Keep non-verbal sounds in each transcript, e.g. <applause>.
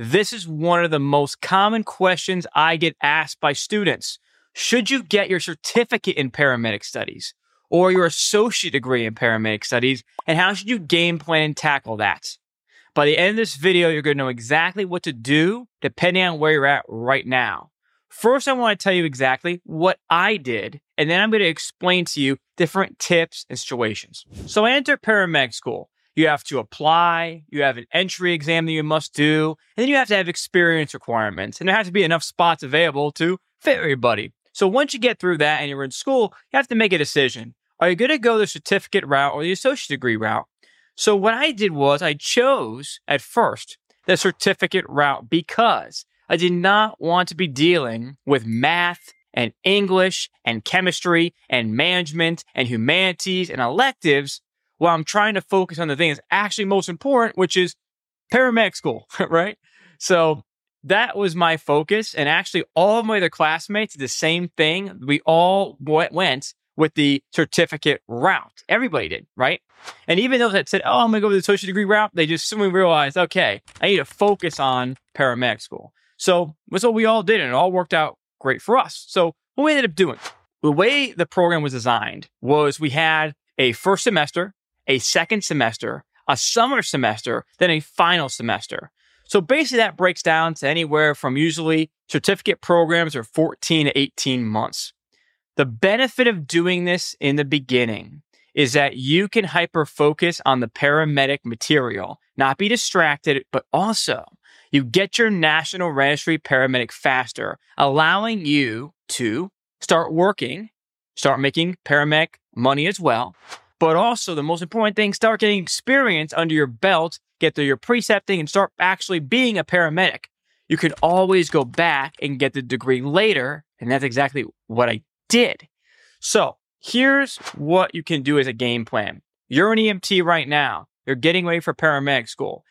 this is one of the most common questions I get asked by students. Should you get your certificate in paramedic studies or your associate degree in paramedic studies? And how should you game plan and tackle that? By the end of this video, you're going to know exactly what to do depending on where you're at right now. First, I want to tell you exactly what I did, and then I'm going to explain to you different tips and situations. So I entered paramedic school. You have to apply, you have an entry exam that you must do, and then you have to have experience requirements, and there has to be enough spots available to fit everybody. So once you get through that and you're in school, you have to make a decision. Are you going to go the certificate route or the associate degree route? So what I did was I chose at first the certificate route because I did not want to be dealing with math and English and chemistry and management and humanities and electives while I'm trying to focus on the thing that's actually most important, which is paramedic school, <laughs> right? So that was my focus. And actually, all of my other classmates did the same thing. We all went with the certificate route. Everybody did, right? And even those that said, oh, I'm going to go with the associate degree route, they just suddenly realized, okay, I need to focus on paramedic school. So that's what we all did, and it all worked out great for us. So what we ended up doing, the way the program was designed was we had a first semester, a second semester, a summer semester, then a final semester. So basically that breaks down to anywhere from usually certificate programs are 14 to 18 months. The benefit of doing this in the beginning is that you can hyper focus on the paramedic material, not be distracted, but also you get your national registry paramedic faster, allowing you to start working, start making paramedic money as well. But also, the most important thing, start getting experience under your belt, get through your precepting, and start actually being a paramedic. You can always go back and get the degree later. And that's exactly what I did. So here's what you can do as a game plan. You're an EMT right now. You're getting ready for paramedic school.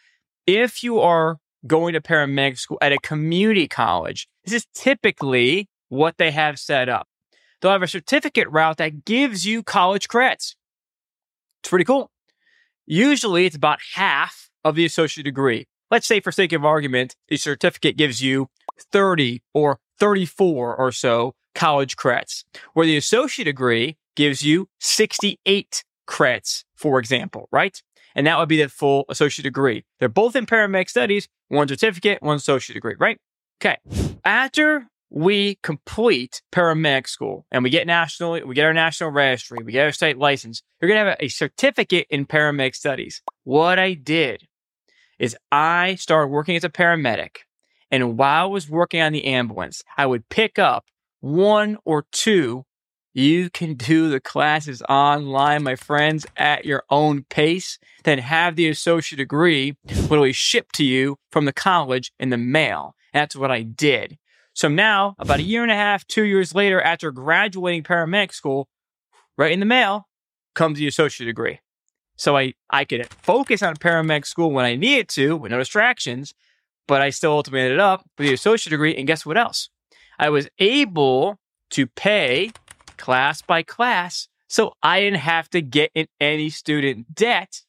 If you are going to paramedic school at a community college. This is typically what they have set up. They'll have a certificate route that gives you college credits. It's pretty cool. Usually it's about half of the associate degree. Let's say for sake of argument, the certificate gives you 30 or 34 or so college credits, where the associate degree gives you 68 credits, for example, right? and that would be the full associate degree. They're both in paramedic studies, one certificate, one associate degree, right? Okay. After we complete paramedic school and we get national, we get our national registry, we get our state license, you're going to have a certificate in paramedic studies. What I did is I started working as a paramedic. And while I was working on the ambulance, I would pick up one or two you can do the classes online, my friends, at your own pace, then have the associate degree literally shipped to you from the college in the mail. That's what I did. So now, about a year and a half, two years later, after graduating paramedic school, right in the mail comes the associate degree. So I, I could focus on paramedic school when I needed to with no distractions, but I still ultimately ended up with the associate degree. And guess what else? I was able to pay class by class. So I didn't have to get in any student debt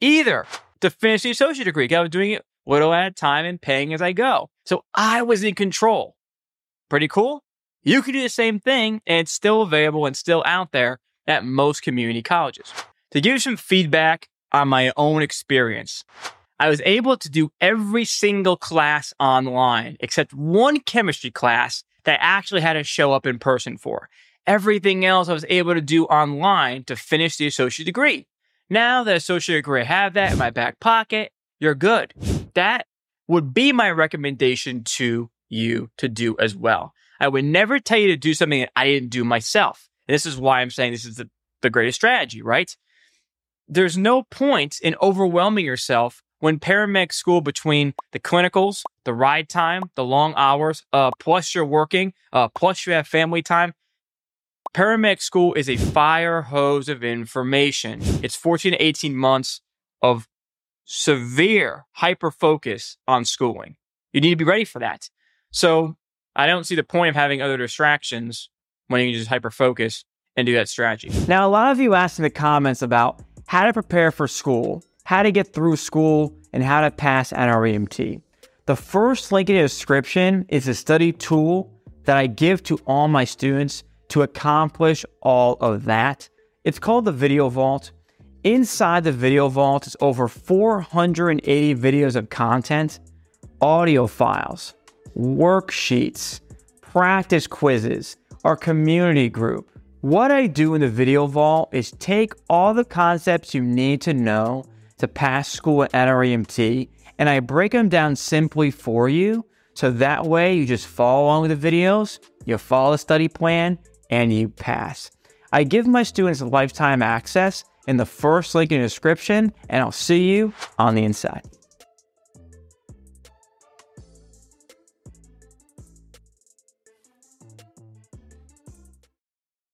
either to finish the associate degree. I was doing it little at a time and paying as I go. So I was in control. Pretty cool. You can do the same thing and it's still available and still out there at most community colleges. To give you some feedback on my own experience, I was able to do every single class online except one chemistry class that I actually had to show up in person for. Everything else I was able to do online to finish the associate degree. Now the associate degree, I have that in my back pocket. You're good. That would be my recommendation to you to do as well. I would never tell you to do something that I didn't do myself. And this is why I'm saying this is the, the greatest strategy, right? There's no point in overwhelming yourself when paramedic school between the clinicals, the ride time, the long hours, uh, plus you're working, uh, plus you have family time, Paramedic school is a fire hose of information. It's 14 to 18 months of severe hyper focus on schooling. You need to be ready for that. So I don't see the point of having other distractions when you can just hyper focus and do that strategy. Now, a lot of you asked in the comments about how to prepare for school, how to get through school, and how to pass NREMT. The first link in the description is a study tool that I give to all my students to accomplish all of that. It's called the Video Vault. Inside the Video Vault is over 480 videos of content, audio files, worksheets, practice quizzes, our community group. What I do in the Video Vault is take all the concepts you need to know to pass school at NREMT and I break them down simply for you. So that way you just follow along with the videos, you follow the study plan, and you pass. I give my students lifetime access in the first link in the description, and I'll see you on the inside.